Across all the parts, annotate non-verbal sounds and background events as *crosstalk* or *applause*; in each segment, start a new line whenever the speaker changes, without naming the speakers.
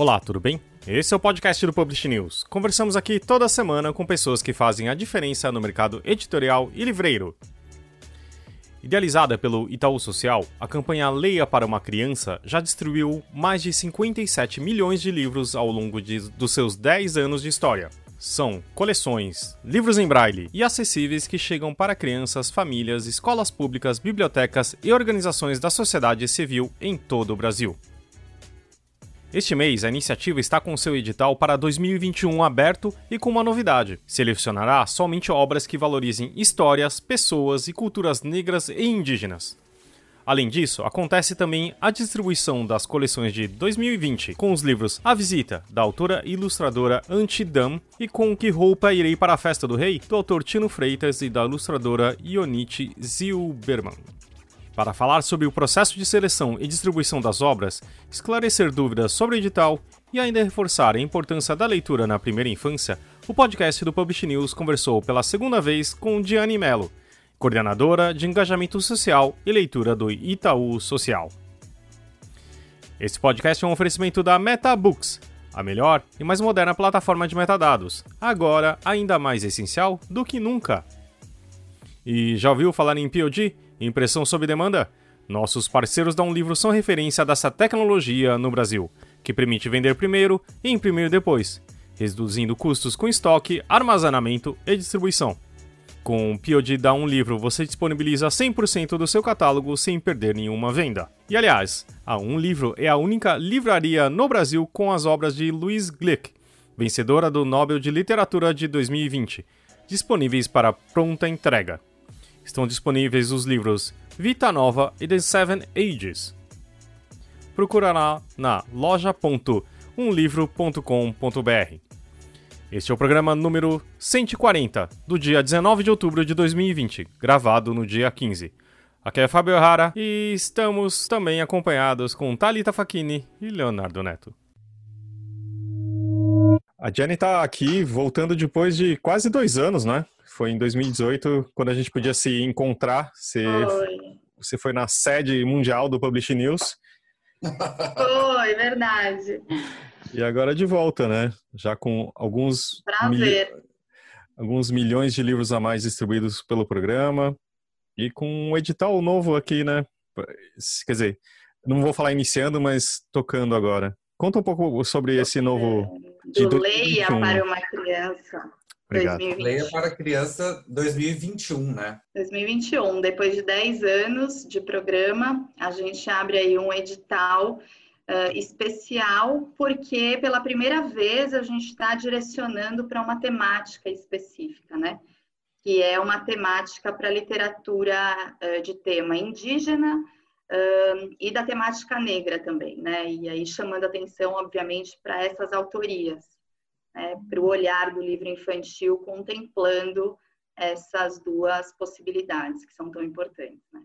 Olá, tudo bem? Esse é o podcast do Publish News. Conversamos aqui toda semana com pessoas que fazem a diferença no mercado editorial e livreiro. Idealizada pelo Itaú Social, a campanha Leia para uma Criança já distribuiu mais de 57 milhões de livros ao longo de, dos seus 10 anos de história. São coleções, livros em braille e acessíveis que chegam para crianças, famílias, escolas públicas, bibliotecas e organizações da sociedade civil em todo o Brasil. Este mês, a iniciativa está com seu edital para 2021 aberto e com uma novidade: selecionará somente obras que valorizem histórias, pessoas e culturas negras e indígenas. Além disso, acontece também a distribuição das coleções de 2020, com os livros A Visita, da autora e ilustradora Antidam, e com Que Roupa Irei para a Festa do Rei, do autor Tino Freitas e da ilustradora Ionite Zilberman para falar sobre o processo de seleção e distribuição das obras, esclarecer dúvidas sobre o edital e ainda reforçar a importância da leitura na primeira infância, o podcast do Publish News conversou pela segunda vez com Diane Mello, coordenadora de engajamento social e leitura do Itaú Social. Esse podcast é um oferecimento da MetaBooks, a melhor e mais moderna plataforma de metadados, agora ainda mais essencial do que nunca. E já ouviu falar em POD? Impressão sob demanda? Nossos parceiros da Um Livro são referência dessa tecnologia no Brasil, que permite vender primeiro e imprimir depois, reduzindo custos com estoque, armazenamento e distribuição. Com o POD da Um Livro, você disponibiliza 100% do seu catálogo sem perder nenhuma venda. E aliás, a Um Livro é a única livraria no Brasil com as obras de Louise Glick, vencedora do Nobel de Literatura de 2020, disponíveis para pronta entrega. Estão disponíveis os livros Vita Nova e The Seven Ages. Procura lá na loja.umlivro.com.br. Este é o programa número 140, do dia 19 de outubro de 2020, gravado no dia 15. Aqui é Fábio Rara e estamos também acompanhados com Talita Facchini e Leonardo Neto. A Jenny está aqui voltando depois de quase dois anos, né? Foi em 2018, quando a gente podia se encontrar. Você foi, você foi na sede mundial do Publish News.
Foi, verdade.
E agora de volta, né? Já com alguns,
mil...
alguns milhões de livros a mais distribuídos pelo programa. E com um edital novo aqui, né? Quer dizer, não vou falar iniciando, mas tocando agora. Conta um pouco sobre esse novo.
Do Leia para uma Criança.
Obrigado. 2020. Leia para Criança 2021, né?
2021. Depois de 10 anos de programa, a gente abre aí um edital uh, especial, porque pela primeira vez a gente está direcionando para uma temática específica, né? Que é uma temática para literatura uh, de tema indígena, uh, e da temática negra também, né? E aí chamando atenção, obviamente, para essas autorias né, para o olhar do livro infantil, contemplando essas duas possibilidades que são tão importantes. Né?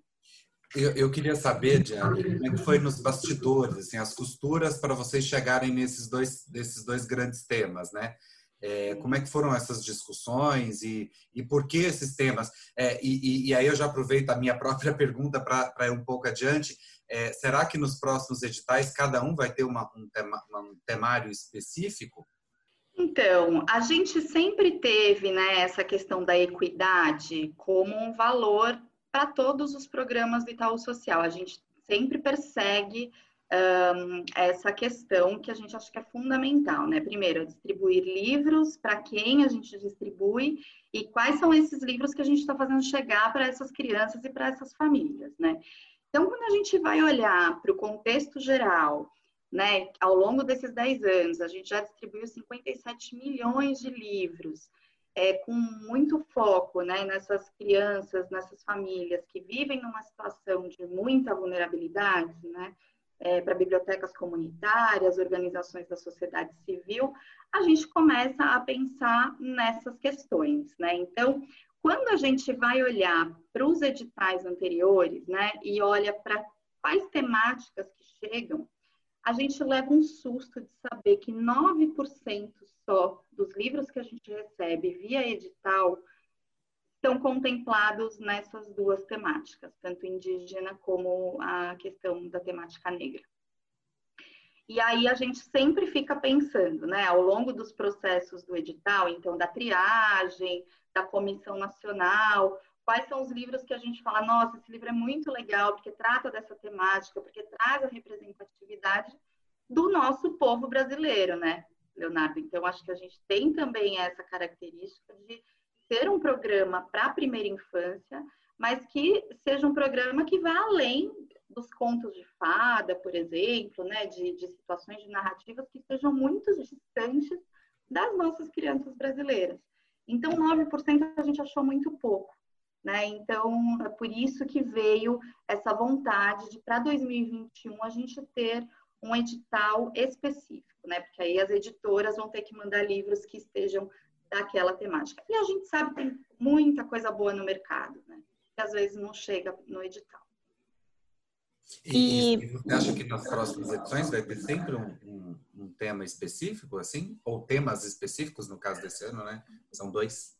Eu, eu, queria saber, Diana, como é que foi nos bastidores, assim, as costuras para vocês chegarem nesses dois, nesses dois grandes temas, né? É, como é que foram essas discussões e, e por que esses temas? É, e, e, aí eu já aproveito a minha *laughs* própria pergunta para ir um pouco adiante. É, será que nos próximos editais cada um vai ter uma, um, tema, um temário específico?
Então, a gente sempre teve né, essa questão da equidade como um valor para todos os programas do Itaú Social. A gente sempre persegue um, essa questão que a gente acha que é fundamental, né? Primeiro, distribuir livros, para quem a gente distribui e quais são esses livros que a gente está fazendo chegar para essas crianças e para essas famílias, né? Então, quando a gente vai olhar para o contexto geral, né? Ao longo desses 10 anos, a gente já distribuiu 57 milhões de livros, é, com muito foco né, nessas crianças, nessas famílias que vivem numa situação de muita vulnerabilidade, né? É, para bibliotecas comunitárias, organizações da sociedade civil, a gente começa a pensar nessas questões, né? Então, quando a gente vai olhar para os editais anteriores, né, e olha para quais temáticas que chegam, a gente leva um susto de saber que 9% só dos livros que a gente recebe via edital estão contemplados nessas duas temáticas, tanto indígena como a questão da temática negra. E aí a gente sempre fica pensando, né, ao longo dos processos do edital, então da triagem, da comissão nacional, quais são os livros que a gente fala, nossa, esse livro é muito legal porque trata dessa temática, porque traz a representatividade do nosso povo brasileiro, né, Leonardo? Então acho que a gente tem também essa característica de ser um programa para a primeira infância, mas que seja um programa que vá além dos contos de fada, por exemplo, né, de, de situações de narrativas que sejam muito distantes das nossas crianças brasileiras. Então, 9% a gente achou muito pouco. Né? Então, é por isso que veio essa vontade de, para 2021, a gente ter um edital específico, né? Porque aí as editoras vão ter que mandar livros que estejam daquela temática. E a gente sabe que tem muita coisa boa no mercado, né? Que às vezes não chega no edital.
E, e, você acha que nas próximas edições vai ter sempre um, um, um, tema específico, assim? Ou temas específicos, no caso desse ano, né? São dois?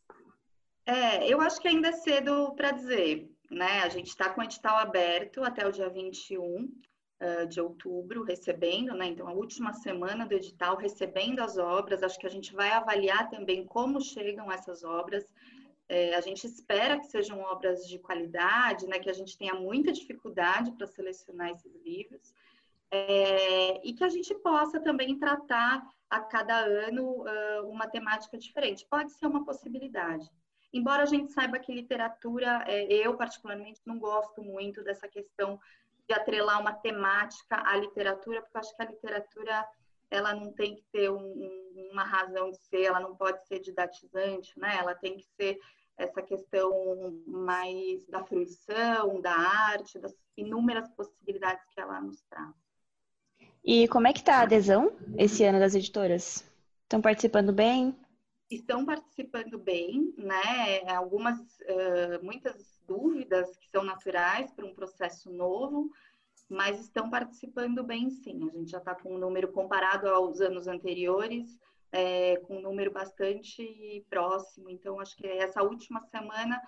É, eu acho que ainda é cedo para dizer, né? A gente está com o edital aberto até o dia 21 uh, de outubro, recebendo, né? Então, a última semana do edital, recebendo as obras. Acho que a gente vai avaliar também como chegam essas obras é, a gente espera que sejam obras de qualidade, né, que a gente tenha muita dificuldade para selecionar esses livros, é, e que a gente possa também tratar a cada ano uh, uma temática diferente. Pode ser uma possibilidade. Embora a gente saiba que literatura, é, eu particularmente não gosto muito dessa questão de atrelar uma temática à literatura, porque eu acho que a literatura ela não tem que ter um, um, uma razão de ser, ela não pode ser didatizante, né? Ela tem que ser essa questão mais da fruição, da arte, das inúmeras possibilidades que ela nos traz.
E como é que está a adesão esse ano das editoras? Estão participando bem?
Estão participando bem, né? Algumas, uh, muitas dúvidas que são naturais para um processo novo, mas estão participando bem sim. A gente já está com um número comparado aos anos anteriores, é, com um número bastante próximo. Então, acho que essa última semana,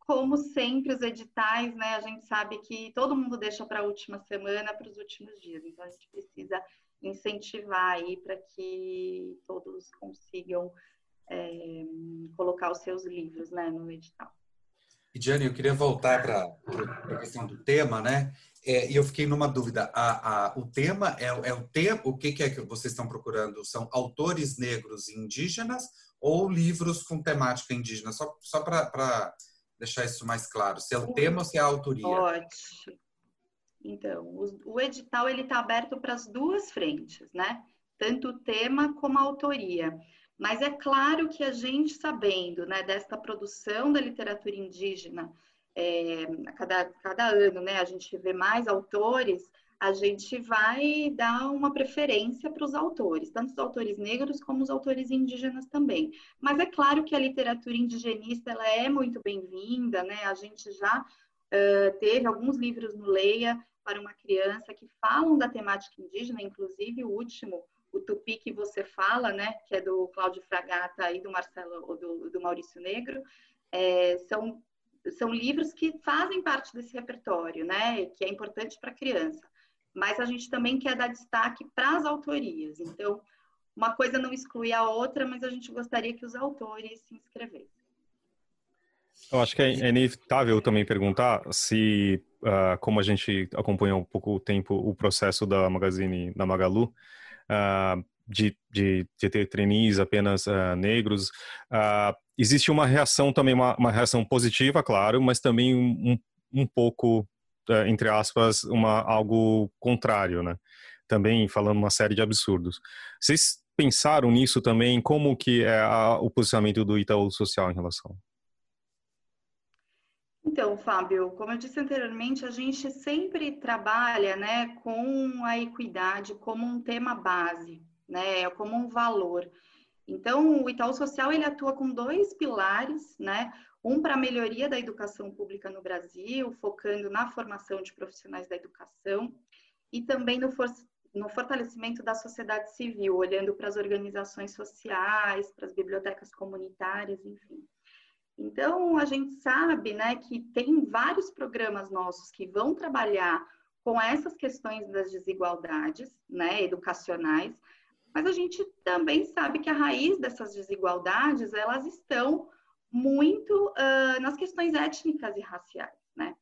como sempre, os editais, né? A gente sabe que todo mundo deixa para a última semana, para os últimos dias. Então, a gente precisa incentivar aí para que todos consigam é, colocar os seus livros né, no edital.
E, Diane, eu queria voltar para a questão do tema, né? É, e eu fiquei numa dúvida. A, a, o tema é, é o tema. O que, que, é que vocês estão procurando? São autores negros e indígenas ou livros com temática indígena? Só, só para deixar isso mais claro. Se é o tema ou se é a autoria?
Ótimo. Então, o, o edital ele está aberto para as duas frentes, né? Tanto o tema como a autoria. Mas é claro que a gente sabendo, né, desta produção da literatura indígena é, a cada, cada ano, né, a gente vê mais autores, a gente vai dar uma preferência para os autores, tanto os autores negros como os autores indígenas também. Mas é claro que a literatura indigenista ela é muito bem-vinda, né? A gente já uh, teve alguns livros no Leia para uma criança que falam da temática indígena, inclusive o último, o Tupi que você fala, né? Que é do Cláudio Fragata e do Marcelo, do, do Maurício Negro. É, são são livros que fazem parte desse repertório, né? Que é importante para a criança. Mas a gente também quer dar destaque para as autorias. Então, uma coisa não exclui a outra, mas a gente gostaria que os autores se inscrevessem.
Eu acho que é inevitável também perguntar se, uh, como a gente acompanha um pouco o tempo, o processo da Magazine, da Magalu, uh, de, de, de, ter trainees apenas uh, negros, existe uma reação também, uma, uma reação positiva, claro, mas também um, um pouco, é, entre aspas, uma, algo contrário, né? Também falando uma série de absurdos. Vocês pensaram nisso também? Como que é a, o posicionamento do Itaú Social em relação?
Então, Fábio, como eu disse anteriormente, a gente sempre trabalha né, com a equidade como um tema base, né, como um valor. Então, o Itaú Social ele atua com dois pilares, né? Um para a melhoria da educação pública no Brasil, focando na formação de profissionais da educação, e também no, for no fortalecimento da sociedade civil, olhando para as organizações sociais, para as bibliotecas comunitárias, enfim. Então, a gente sabe né, que tem vários programas nossos que vão trabalhar com essas questões das desigualdades, né, educacionais, mas a gente também sabe que a raiz dessas desigualdades, elas estão muito uh, nas questões étnicas e raciais, né?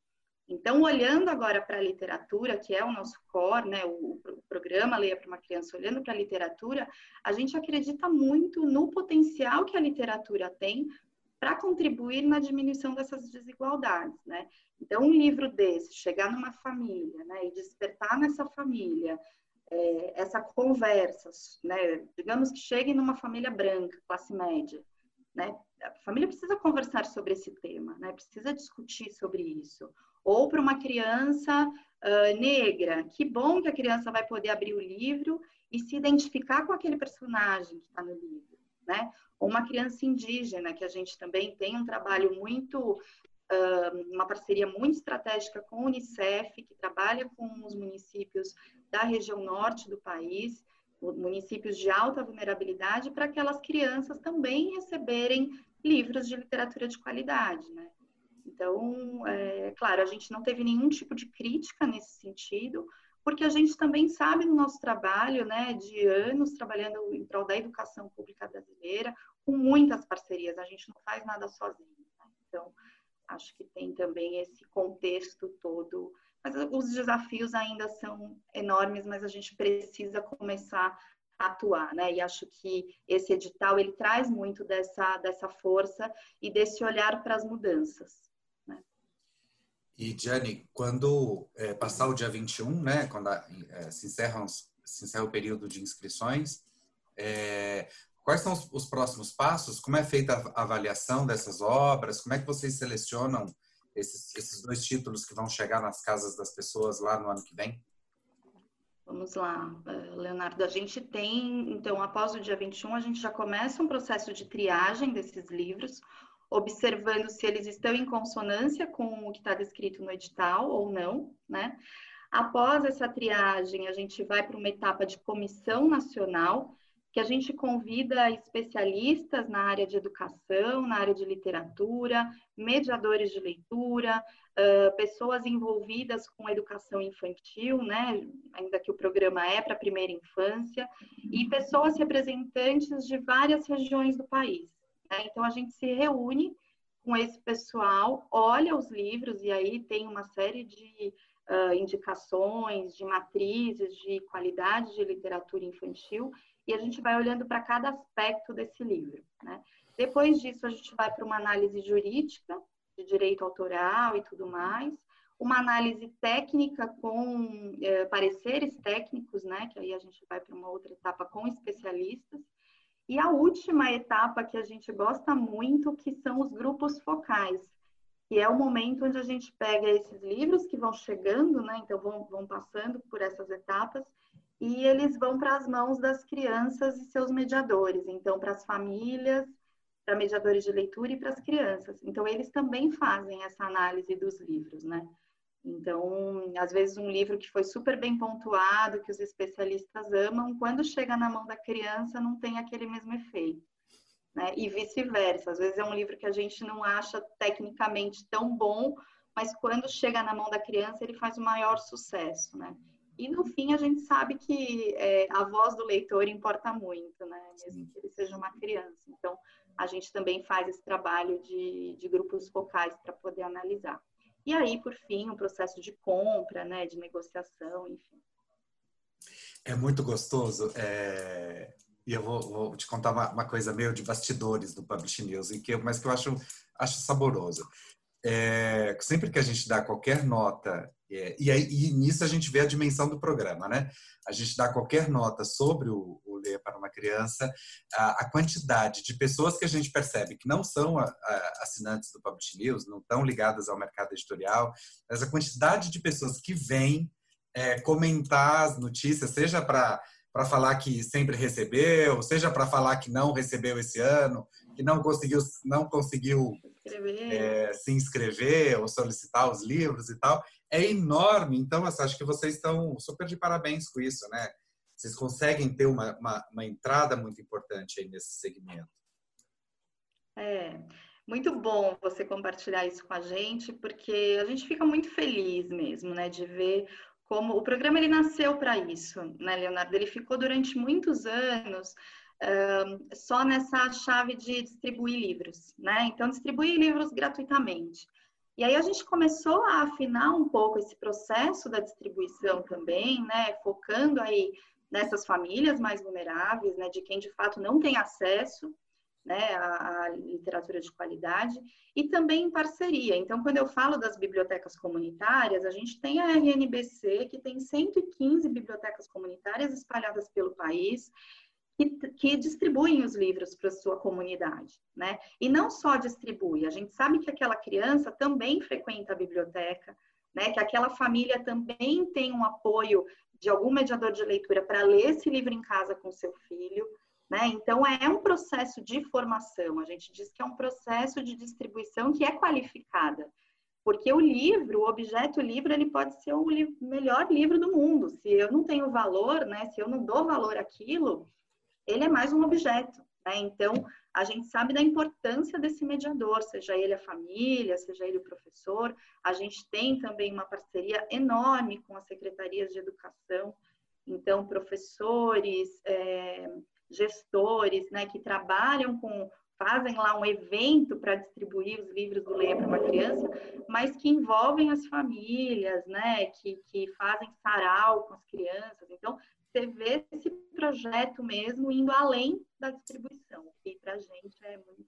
Então, olhando agora para a literatura, que é o nosso core, né, o, o programa Leia para uma Criança, olhando para a literatura, a gente acredita muito no potencial que a literatura tem para contribuir na diminuição dessas desigualdades, né? Então, um livro desse, chegar numa família, né, e despertar nessa família é, essa conversa, né, digamos que chegue numa família branca, classe média, né, a família precisa conversar sobre esse tema, né, precisa discutir sobre isso ou para uma criança uh, negra. Que bom que a criança vai poder abrir o livro e se identificar com aquele personagem que está no livro, né? Ou uma criança indígena, que a gente também tem um trabalho muito, uma parceria muito estratégica com o Unicef, que trabalha com os municípios da região norte do país, municípios de alta vulnerabilidade, para aquelas crianças também receberem livros de literatura de qualidade, né? Então, é, claro, a gente não teve nenhum tipo de crítica nesse sentido, porque a gente também sabe no nosso trabalho, né, de anos trabalhando em prol da educação pública brasileira, com muitas parcerias, a gente não faz nada sozinho. Né? Então, acho que tem também esse contexto todo. Mas os desafios ainda são enormes, mas a gente precisa começar a atuar, né? E acho que esse edital ele traz muito dessa dessa força e desse olhar para as mudanças.
E, Gianni, quando é, passar o dia 21, né, quando a, é, se, se encerra o período de inscrições, é, quais são os, os, próximos passos? Como é feita a avaliação dessas obras? Como é que vocês selecionam esses, esses dois títulos que vão chegar nas casas das pessoas lá no ano que vem?
Vamos lá, Leonardo. A gente tem, então, após o dia 21, a gente já começa um processo de triagem desses livros observando se eles estão em consonância com o que está descrito no edital ou não, né? Após essa triagem, a gente vai para uma etapa de comissão nacional, que a gente convida especialistas na área de educação, na área de literatura, mediadores de leitura, uh, pessoas envolvidas com educação infantil, né, ainda que o programa é para a primeira infância, e pessoas representantes de várias regiões do país. Né? Então, a gente se reúne com esse pessoal, olha os livros, e aí tem uma série de uh, indicações, de matrizes, de qualidade de literatura infantil, e a gente vai olhando para cada aspecto desse livro. Né? Depois disso, a gente vai para uma análise jurídica, de direito autoral e tudo mais, uma análise técnica com eh, pareceres técnicos, né? Que aí a gente vai para uma outra etapa com especialistas. E a última etapa que a gente gosta muito, que são os grupos focais, que é o momento onde a gente pega esses livros que vão chegando, né? Então vão, vão passando por essas etapas e eles vão para as mãos das crianças e seus mediadores, então para as famílias, para mediadores de leitura e para as crianças. Então eles também fazem essa análise dos livros, né? Então, às vezes, um livro que foi super bem pontuado, que os especialistas amam, quando chega na mão da criança, não tem aquele mesmo efeito. Né? E vice-versa. Às vezes, é um livro que a gente não acha tecnicamente tão bom, mas quando chega na mão da criança, ele faz o maior sucesso. Né? E, no fim, a gente sabe que é, a voz do leitor importa muito, né? mesmo que ele seja uma criança. Então, a gente também faz esse trabalho de, de grupos focais para poder analisar. E aí, por fim, o processo de compra, né, de negociação, enfim.
É muito gostoso. É... E eu vou, vou te contar uma, uma, coisa meio de bastidores do Publish News, que, mas que eu acho, acho saboroso. É... sempre que a gente dá qualquer nota, é... e, aí, e nisso a gente vê a dimensão do programa, né? A gente dá qualquer nota sobre o, ler para uma criança, a, quantidade de pessoas que a gente percebe que não são assinantes do Publish News, não estão ligadas ao mercado editorial, mas a quantidade de pessoas que vêm é, comentar as notícias, seja para para falar que sempre recebeu, seja para falar que não recebeu esse ano, que não conseguiu, não conseguiu é, se inscrever ou solicitar os livros e tal, é enorme. Então, assim, acho que vocês estão super de parabéns com isso, né? Vocês conseguem ter uma, uma, uma entrada muito importante aí nesse segmento.
É, muito bom você compartilhar isso com a gente, porque a gente fica muito feliz mesmo, né, de ver como o programa ele nasceu para isso, né, Leonardo? Ele ficou durante muitos anos uh, só nessa chave de distribuir livros, né? Então, distribuir livros gratuitamente. E aí a gente começou a afinar um pouco esse processo da distribuição também, né? Focando aí nessas famílias mais vulneráveis, né? De quem de fato não tem acesso né, a, a, literatura de qualidade, e também em parceria. Então, quando eu falo das bibliotecas comunitárias, a gente tem a RNBC, que tem 115 bibliotecas comunitárias espalhadas pelo país, que, que distribuem os livros para sua comunidade, né? E não só distribui, a gente sabe que aquela criança também frequenta a biblioteca, né? Que aquela família também tem um apoio de algum mediador de leitura para ler esse livro em casa com seu filho, né? Então, é um processo de formação, a gente diz que é um processo de distribuição que é qualificada, porque o livro, o objeto livro, ele pode ser o melhor livro do mundo. Se eu não tenho valor, né? se eu não dou valor àquilo, ele é mais um objeto. Né? Então, a gente sabe da importância desse mediador, seja ele a família, seja ele o professor. A gente tem também uma parceria enorme com as secretarias de educação. Então, professores, é, gestores, né, que trabalham com, fazem lá um evento para distribuir os livros do Leia para uma criança, mas que envolvem as famílias, né, que, que fazem sarau com as crianças. Então, você vê esse projeto mesmo indo além da distribuição, que para a gente é muito.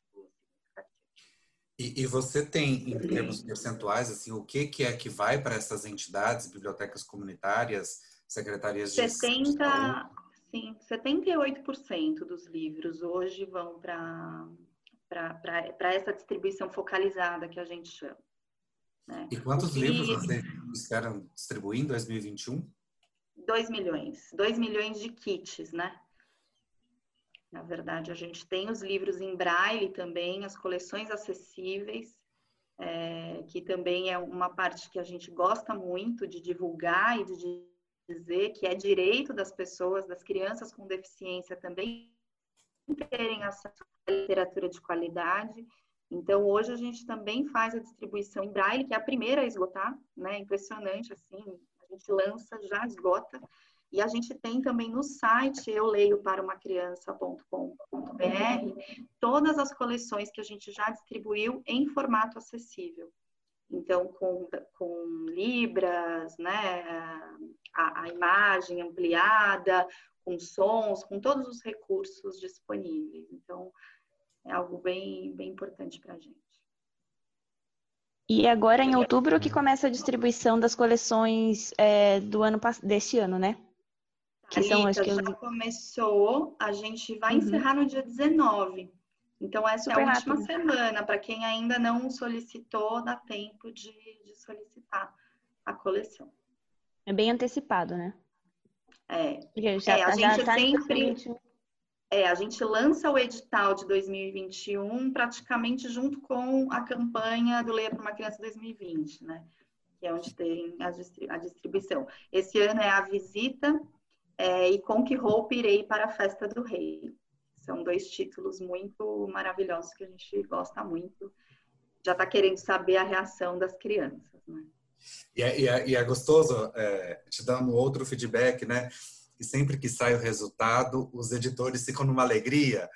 E, e, você tem, em termos percentuais, assim, o que, que é que vai para essas entidades, bibliotecas comunitárias, secretarias de
70, Sim, 78% dos livros hoje vão para essa distribuição focalizada que a gente chama.
Né? E quantos livros vocês esperam distribuir em 2021?
2 milhões. 2 milhões de kits, né? Na verdade, a gente tem os livros em braille também, as coleções acessíveis, é, que também é uma parte que a gente gosta muito de divulgar e de dizer que é direito das pessoas, das crianças com deficiência também terem acesso à literatura de qualidade. Então, hoje a gente também faz a distribuição em braille, que é a primeira a esgotar, né? Impressionante, assim, a gente lança, já esgota. E a gente tem também no site eu leio para uma criança.com.br todas as coleções que a gente já distribuiu em formato acessível. Então, com, com libras, né, a, a imagem ampliada, com sons, com todos os recursos disponíveis. Então, é algo bem, bem importante para a gente.
E agora, em outubro, que começa a distribuição das coleções é, do ano deste ano, né?
Que são as que já eu... começou, a gente vai uhum. encerrar no dia 19. Então, essa Super é a última rápido. semana. Para quem ainda não solicitou, dá tempo de, de solicitar a coleção.
É bem antecipado, né?
É. Já, é a tá, gente tá sempre. É, a gente lança o edital de 2021 praticamente junto com a campanha do Leia para uma Criança 2020, né? Que é onde tem a distribuição. Esse ano é a visita é, e com que roupa irei para a festa do rei. São dois títulos muito maravilhosos que a gente gosta muito. Já está querendo saber a reação das crianças, né?
E é, e é, e é gostoso, é, te dando outro feedback, né? Que sempre que sai o resultado, os editores ficam numa alegria.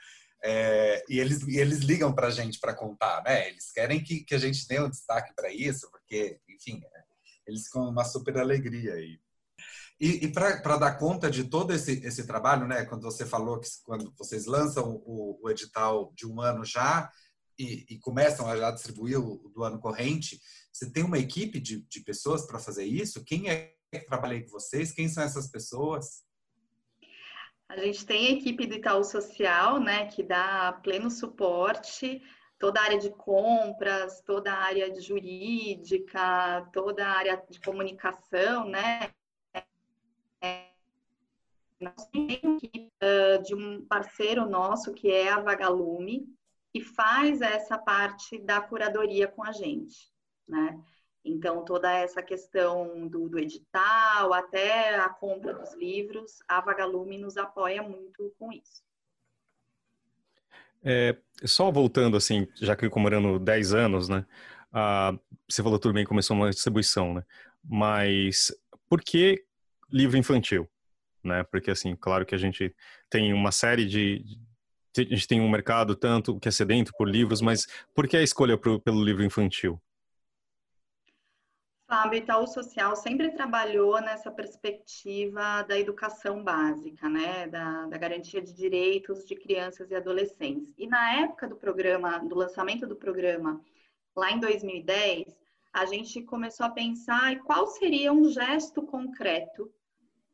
É, e, eles, e eles ligam para a gente para contar, né? Eles querem que, que a gente dê um destaque para isso, porque, enfim, é, eles ficam numa super alegria. E, e, e para dar conta de todo esse, esse trabalho, né? Quando você falou que quando vocês lançam o, o edital de um ano já e, e começam a já distribuir o do ano corrente, você tem uma equipe de, de pessoas para fazer isso? Quem é que trabalha aí com vocês? Quem são essas pessoas?
A gente tem a equipe do Itaú Social, né, que dá pleno suporte, toda a área de compras, toda a área de jurídica, toda a área de comunicação, né? Nós temos de um parceiro nosso que é a Vagalume, que faz essa parte da curadoria com a gente né? Então, toda essa questão do, do, edital, até a compra dos livros, a Vagalume nos apoia muito com isso.
É, só voltando, assim, já que comemorando 10 anos, né? Você falou tudo bem, começou uma distribuição, né? Mas por que livro infantil? Né? Porque, assim, claro que a gente tem uma série de, a gente tem um mercado tanto que é sedento por livros, mas por que a escolha pro, pelo livro infantil?
Fábio, Itaú Social sempre trabalhou nessa perspectiva da educação básica, né, da, da, garantia de direitos de crianças e adolescentes. E na época do programa, do lançamento do programa, lá em 2010, a gente começou a pensar qual seria um gesto concreto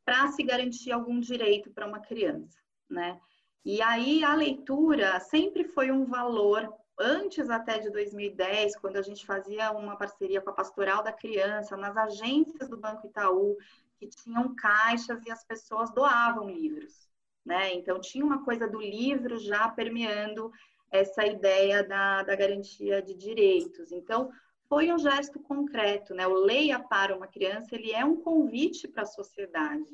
para se garantir algum direito para uma criança, né? E aí a leitura sempre foi um valor, antes até de 2010, quando a gente fazia uma parceria com a Pastoral da Criança, nas agências do Banco Itaú, que tinham caixas e as pessoas doavam livros, né? Então tinha uma coisa do livro já permeando essa ideia da, da garantia de direitos. Então, foi um gesto concreto, né? O Leia para uma criança, ele é um convite para a sociedade,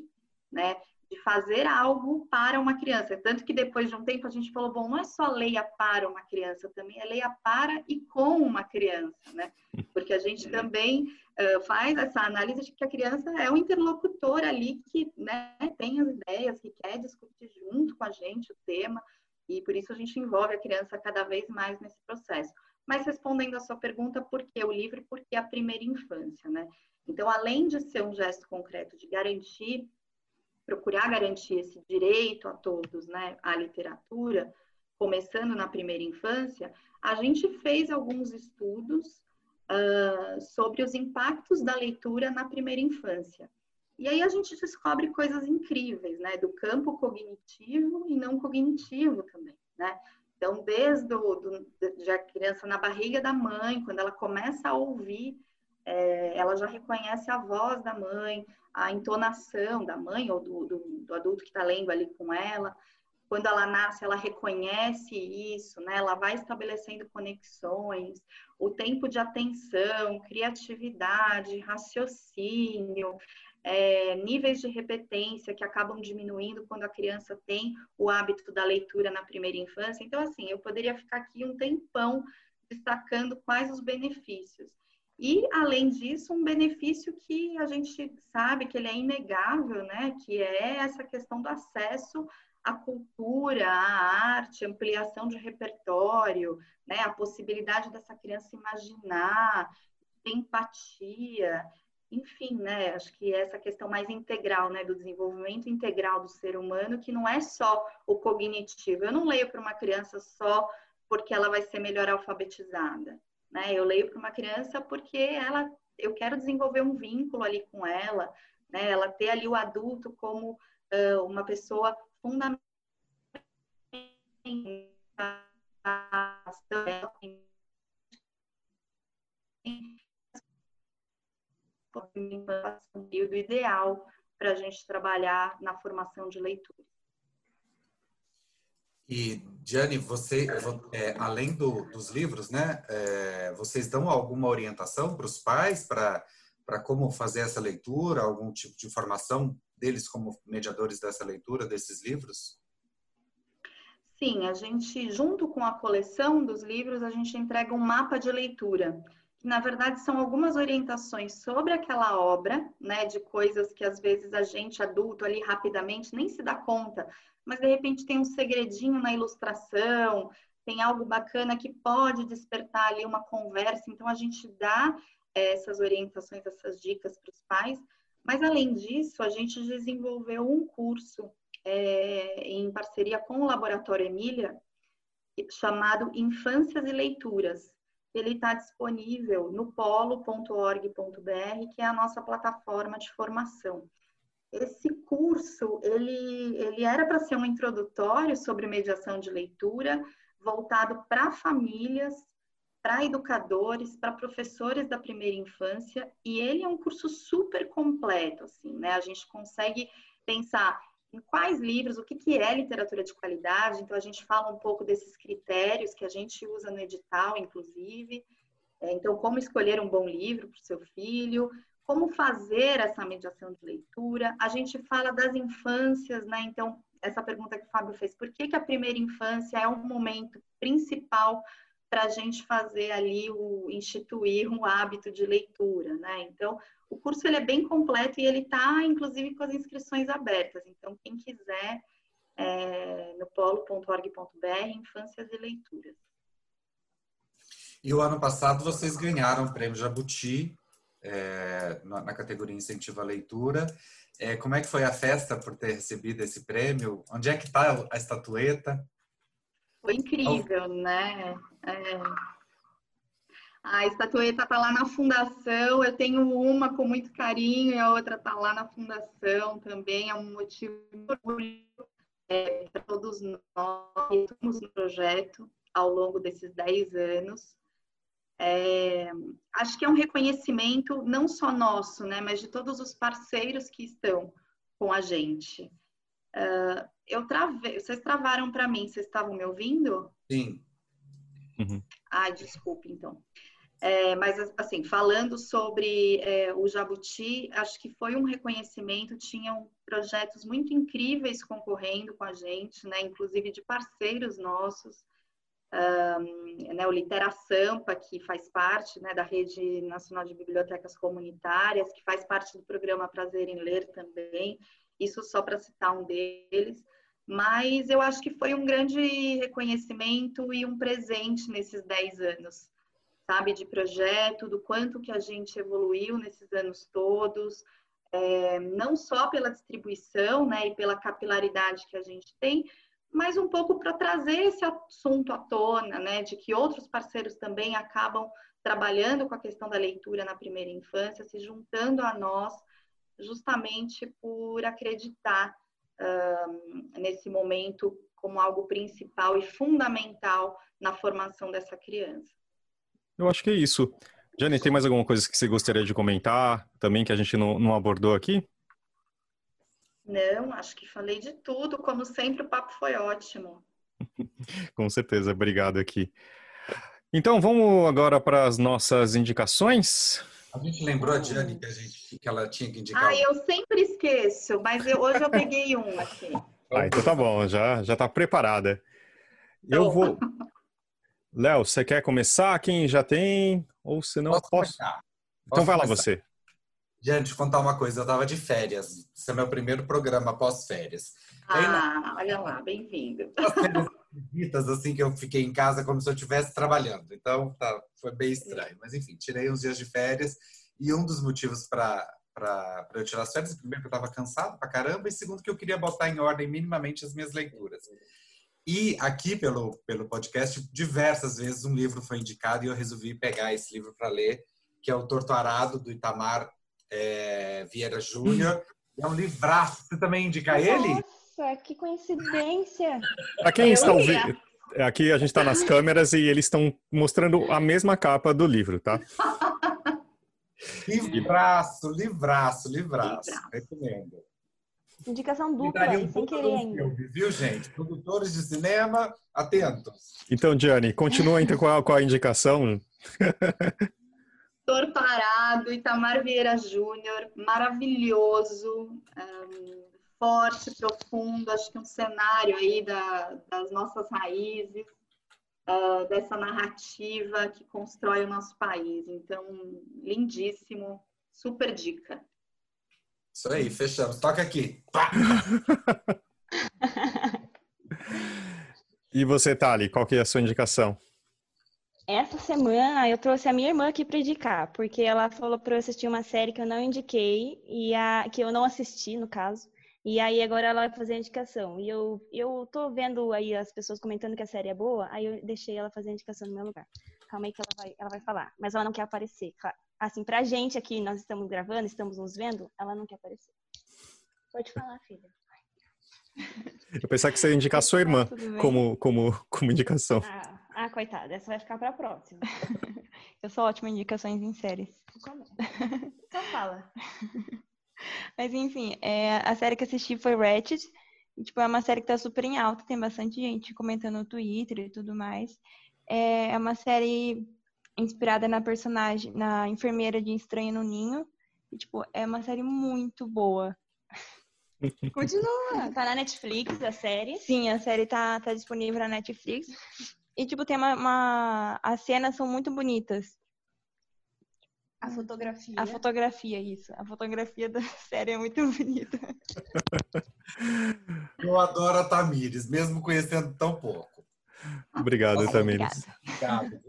né? De fazer algo para uma criança. Tanto que depois de um tempo a gente falou, bom, não é só leia para uma criança, também é leia para e com uma criança, né? Porque a gente também uh, faz essa análise de que a criança é um interlocutor ali que né, tem as ideias, que quer discutir junto com a gente o tema, e por isso a gente envolve a criança cada vez mais nesse processo. Mas respondendo a sua pergunta, por que o livro? Porque a primeira infância, né? Então, além de ser um gesto concreto de garantir procurar garantir esse direito a todos, né, à literatura, começando na primeira infância, a gente fez alguns estudos uh, sobre os impactos da leitura na primeira infância. E aí a gente descobre coisas incríveis, né, do campo cognitivo e não cognitivo também, né? Então, desde o, do, de a criança na barriga da mãe, quando ela começa a ouvir é, ela já reconhece a voz da mãe, a entonação da mãe ou do, do, do adulto que está lendo ali com ela. Quando ela nasce, ela reconhece isso, né? Ela vai estabelecendo conexões, o tempo de atenção, criatividade, raciocínio, é, níveis de repetência que acabam diminuindo quando a criança tem o hábito da leitura na primeira infância. Então, assim, eu poderia ficar aqui um tempão destacando quais os benefícios. E, além disso, um benefício que a gente sabe que ele é inegável, né? Que é essa questão do acesso à cultura, à arte, ampliação de repertório, né? A possibilidade dessa criança imaginar, ter empatia, enfim, né? Acho que essa questão mais integral, né? Do desenvolvimento integral do ser humano, que não é só o cognitivo. Eu não leio para uma criança só porque ela vai ser melhor alfabetizada né? Eu leio para uma criança porque ela, eu quero desenvolver um vínculo ali com ela, né? Ela ter ali o adulto como uh, uma pessoa fundamental período ideal para a gente trabalhar na formação de leitura.
E, Diane, você, é, além do, dos livros, né, é, vocês dão alguma orientação para os pais para como fazer essa leitura, algum tipo de informação deles como mediadores dessa leitura, desses livros?
Sim, a gente, junto com a coleção dos livros, a gente entrega um mapa de leitura, que na verdade são algumas orientações sobre aquela obra, né, de coisas que às vezes a gente adulto ali rapidamente nem se dá conta, mas de repente tem um segredinho na ilustração, tem algo bacana que pode despertar ali uma conversa. Então a gente dá é, essas orientações, essas dicas para os pais. Mas além disso, a gente desenvolveu um curso é, em parceria com o Laboratório Emília, chamado Infâncias e Leituras. Ele está disponível no polo.org.br, que é a nossa plataforma de formação. Esse curso, ele, ele era para ser um introdutório sobre mediação de leitura, voltado para famílias, para educadores, para professores da primeira infância, e ele é um curso super completo, assim, né? A gente consegue pensar em quais livros, o que, que é literatura de qualidade, então a gente fala um pouco desses critérios que a gente usa no edital, inclusive. É, então, como escolher um bom livro para o seu filho, como fazer essa mediação de leitura. A gente fala das infâncias, né? Então, essa pergunta que o Fábio fez, por que, que a primeira infância é um momento principal para a gente fazer ali o instituir um hábito de leitura, né? Então, o curso ele é bem completo e ele está, inclusive, com as inscrições abertas. Então, quem quiser, é, no polo.org.br, Infâncias e Leituras.
E o ano passado vocês ganharam o prêmio Jabuti é, na categoria Incentivo à Leitura. É, como é que foi a festa por ter recebido esse prêmio? Onde é que está a estatueta?
Foi incrível, né? É... A estatueta está lá na fundação, eu tenho uma com muito carinho e a outra está lá na fundação também, é um motivo de orgulho é, para todos nós que estamos no projeto ao longo desses 10 anos. É, acho que é um reconhecimento não só nosso, né, mas de todos os parceiros que estão com a gente. Uh, eu travei, vocês travaram para mim, vocês estavam me ouvindo?
Sim.
Uhum. Ah, desculpe, então. É, mas, assim, falando sobre é, o Jabuti, acho que foi um reconhecimento, tinham projetos muito incríveis concorrendo com a gente, né, inclusive de parceiros nossos, um, né, o Litera Sampa, que faz parte né, da Rede Nacional de Bibliotecas Comunitárias, que faz parte do programa Prazer em Ler também, isso só para citar um deles. Mas eu acho que foi um grande reconhecimento e um presente nesses 10 anos, sabe, de projeto, do quanto que a gente evoluiu nesses anos todos, é, não só pela distribuição, né, e pela capilaridade que a gente tem, mas um pouco para trazer esse assunto à tona, né, de que outros parceiros também acabam trabalhando com a questão da leitura na primeira infância, se juntando a nós, justamente por acreditar nesse momento como algo principal e fundamental na formação dessa criança.
Eu acho que é isso. Jane, tem mais alguma coisa que você gostaria de comentar também que a gente não, não abordou aqui?
Não, acho que falei de tudo. Como sempre, o papo foi ótimo. *laughs*
Com certeza, obrigado aqui. Então, vamos agora para as nossas indicações.
A gente lembrou a Diane que, a gente, que ela tinha que indicar.
Ah, eu sempre esqueço, mas eu, hoje eu peguei um aqui.
Ah, então tá bom, já, já tá preparada. Eu vou. *laughs* Léo, você quer começar? Quem já tem? Ou se não, posso? posso? Então vai lá você.
Diante, contar uma coisa, eu tava de férias. Esse é meu primeiro programa pós-férias.
Ah, olha lá, bem-vindo. *laughs*
Visitas assim que eu fiquei em casa como se eu estivesse trabalhando. Então, tá, foi bem estranho. Mas enfim, tirei uns dias de férias e um dos motivos para para eu tirar as férias, primeiro que eu estava cansado pra caramba e segundo que eu queria botar em ordem minimamente as minhas leituras. E aqui pelo pelo podcast diversas vezes um livro foi indicado e eu resolvi pegar esse livro para ler, que é o Torto Arado do Itamar é, Vieira Júnior. É um livraço. Você também indica
Nossa,
ele?
Nossa, que coincidência!
Para quem está ouvindo, aqui a gente está nas câmeras e eles estão mostrando a mesma capa do livro, tá?
livraço, livraço, livraço. Recomendo.
Indicação dupla, um sem querer ainda.
Filme, viu, gente? Produtores de cinema, atentos.
Então, Diane, continua então com a, com a indicação. *laughs*
Doutor Parado, Itamar Vieira Júnior, maravilhoso, um, forte, profundo, acho que um cenário aí da, das nossas raízes, uh, dessa narrativa que constrói o nosso país. Então, lindíssimo, super dica.
Isso aí, fechamos. Toca aqui. *laughs*
e você, Thali, qual que é a sua indicação?
Essa semana eu trouxe a minha irmã aqui para indicar, porque ela falou para eu assistir uma série que eu não indiquei e a que eu não assisti, no caso. E aí agora ela vai fazer a indicação. E eu eu tô vendo aí as pessoas comentando que a série é boa, aí eu deixei ela fazer a indicação no meu lugar. Calma aí que ela vai ela vai falar, mas ela não quer aparecer. Assim, pra gente aqui, nós estamos gravando, estamos nos vendo, ela não quer aparecer. Pode falar, filha.
Eu pensava que você ia indicar a sua irmã como, como, como indicação.
Ah, ah, coitada, essa vai ficar para a próxima. *laughs* Eu sou ótima em indicações em séries.
Então fala. *laughs*
Mas enfim, é, a série que assisti foi Ratched. E, tipo, é uma série que tá super em alta, tem bastante gente comentando no Twitter e tudo mais. É, é uma série inspirada na personagem, na enfermeira de Estranho no Ninho. E, tipo, é uma série muito boa.
Continua.
Tá na Netflix a série. Sim, a série tá, tá disponível na Netflix. E, tipo, tem uma, uma... As cenas são muito bonitas.
A fotografia.
A fotografia, isso. A fotografia da *laughs* série é muito bonita. *laughs*
Eu adoro a Tamires, mesmo conhecendo tão pouco.
Obrigado, Tamires.
Obrigado.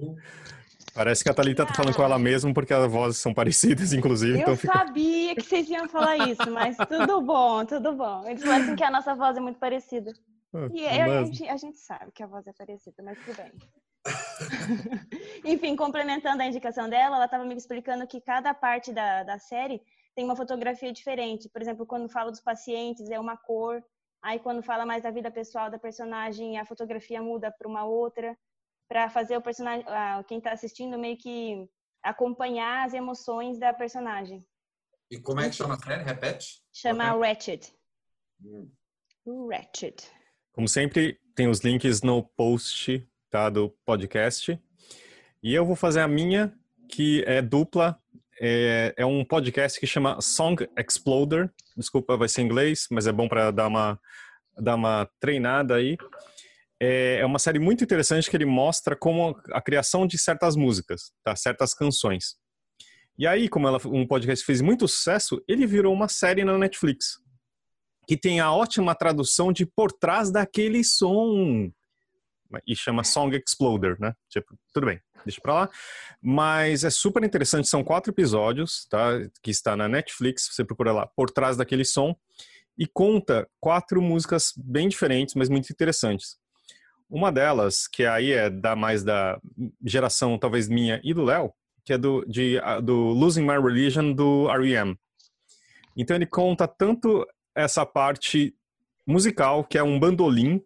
Parece que a Thalita tá falando com ela mesmo, porque as vozes são parecidas, inclusive.
Eu
então fica...
sabia que vocês iam falar isso, mas tudo bom, tudo bom. Eles falam assim que a nossa voz é muito parecida.
Ah,
E eu- a, gente, a gente sabe que a voz é parecida, mas tudo bem. *laughs* Enfim, complementando a indicação dela, ela estava me explicando que cada parte da, da série tem uma fotografia diferente. Por exemplo, quando fala dos pacientes, é uma cor. Aí, quando fala mais da vida pessoal da personagem, a fotografia muda para uma outra, para fazer o personagem, ah, quem está assistindo, meio que acompanhar as emoções da personagem.
E como é que chama a série? Repete?
Chama Ratchet.
Hum.
Ratchet.
Como sempre, tem os links no post tá, do podcast. E eu vou fazer a minha, que é dupla. É, é um podcast que chama Song Exploder. Desculpa, vai ser em inglês, mas é bom para dar uma, dar uma treinada aí. É, é uma série muito interessante que ele mostra como a criação de certas músicas, tá? certas canções. E aí, como ela, um podcast fez muito sucesso, ele virou uma série na Netflix que tem a ótima tradução de por trás daquele som. E chama Song Exploder, né? Tipo, tudo bem, deixa pra lá. Mas é super interessante, são quatro episódios, tá? Que está na Netflix, você procura lá, por trás daquele som. E conta quatro músicas bem diferentes, mas muito interessantes. Uma delas, que aí é da mais da geração, talvez minha e do Léo, que é do, de, do Losing My Religion, do R.E.M. Então ele conta tanto essa parte musical, que é um bandolim,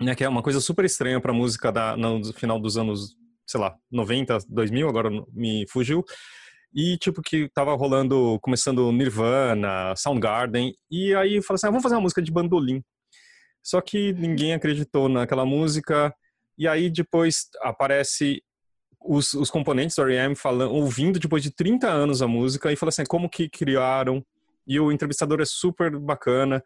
né, que é uma coisa super estranha para música da, no final dos anos, sei lá, 90, 2000, agora me fugiu. E, tipo, que tava rolando, começando Nirvana, Soundgarden, e aí falou assim, ah, vamos fazer uma música de bandolim. Só que ninguém acreditou naquela música, e aí depois aparece os, os componentes do R.E.M. falando, ouvindo depois de 30 anos a música, e fala assim, como que criaram, e o entrevistador é super bacana,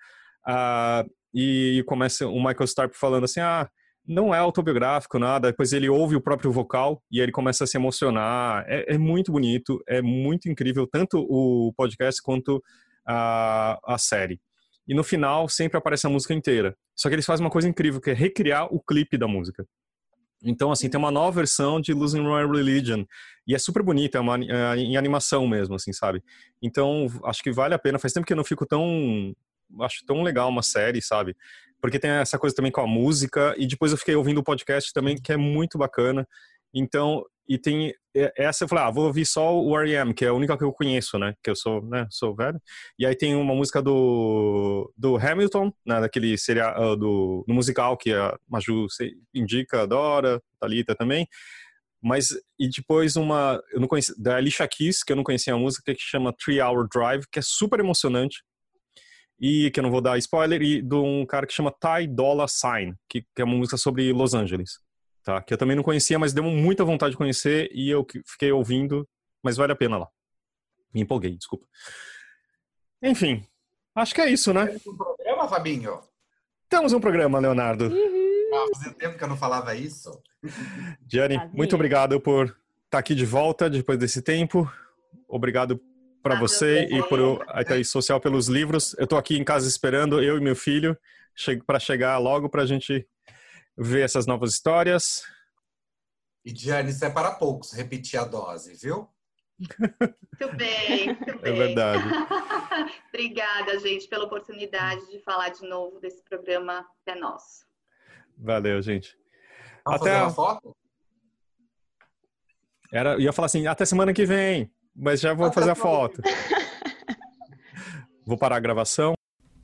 ah, e começa o Michael Starp falando assim, ah, não é autobiográfico, nada, depois ele ouve o próprio vocal e ele começa a se emocionar, é, é muito bonito, é muito incrível, tanto o podcast quanto a, a série. E no final sempre aparece a música inteira. Só que eles fazem uma coisa incrível, que é recriar o clipe da música. Então, assim, tem uma nova versão de Losing My Religion. E é super bonita, é uma é, em animação mesmo, assim, sabe? Então, acho que vale a pena. Faz tempo que eu não fico tão. Acho tão legal uma série, sabe? Porque tem essa coisa também com a música. E depois eu fiquei ouvindo o podcast também, que é muito bacana. Então, e tem essa eu falei, ah, vou ouvir só o R.E.M., que é a única que eu conheço, né? Que eu sou, né? Sou velho. E aí tem uma música do, do Hamilton, né? Daquele serial, do, do musical que a Maju indica, adora, Thalita também. Mas, e depois uma, eu não conheci, da Alicia Keys, que eu não conhecia a música, que chama Three Hour Drive, que é super emocionante. E que eu não vou dar spoiler, e de um cara que chama Ty Dolla Sign, que, que é uma música sobre Los Angeles tá? Que eu também não conhecia, mas deu muita vontade de conhecer e eu fiquei ouvindo, mas vale a pena lá. Me empolguei, desculpa. Enfim, acho que é isso, né?
Temos um programa, Fabinho?
Temos um programa, Leonardo.
Ah, fazia tempo que eu não falava isso. *laughs*
Gianni,
Fazia.
muito obrigado por estar aqui de volta depois desse tempo. Obrigado para
Ah,
você e por a Thaís Social pelos livros. Eu tô aqui em casa esperando, eu e meu filho, para chegar logo pra gente ver essas novas histórias.
E, Diane, isso é para poucos, repetir a dose, viu?
Muito bem, muito
É
bem.
verdade. *laughs*
Obrigada, gente, pela oportunidade de falar de novo desse programa que é nosso.
Valeu, gente.
Vamos
Até
fazer
a-
uma foto?
Era, ia falar assim, até semana que vem, mas já vou
Até
fazer a foto. vou parar a gravação.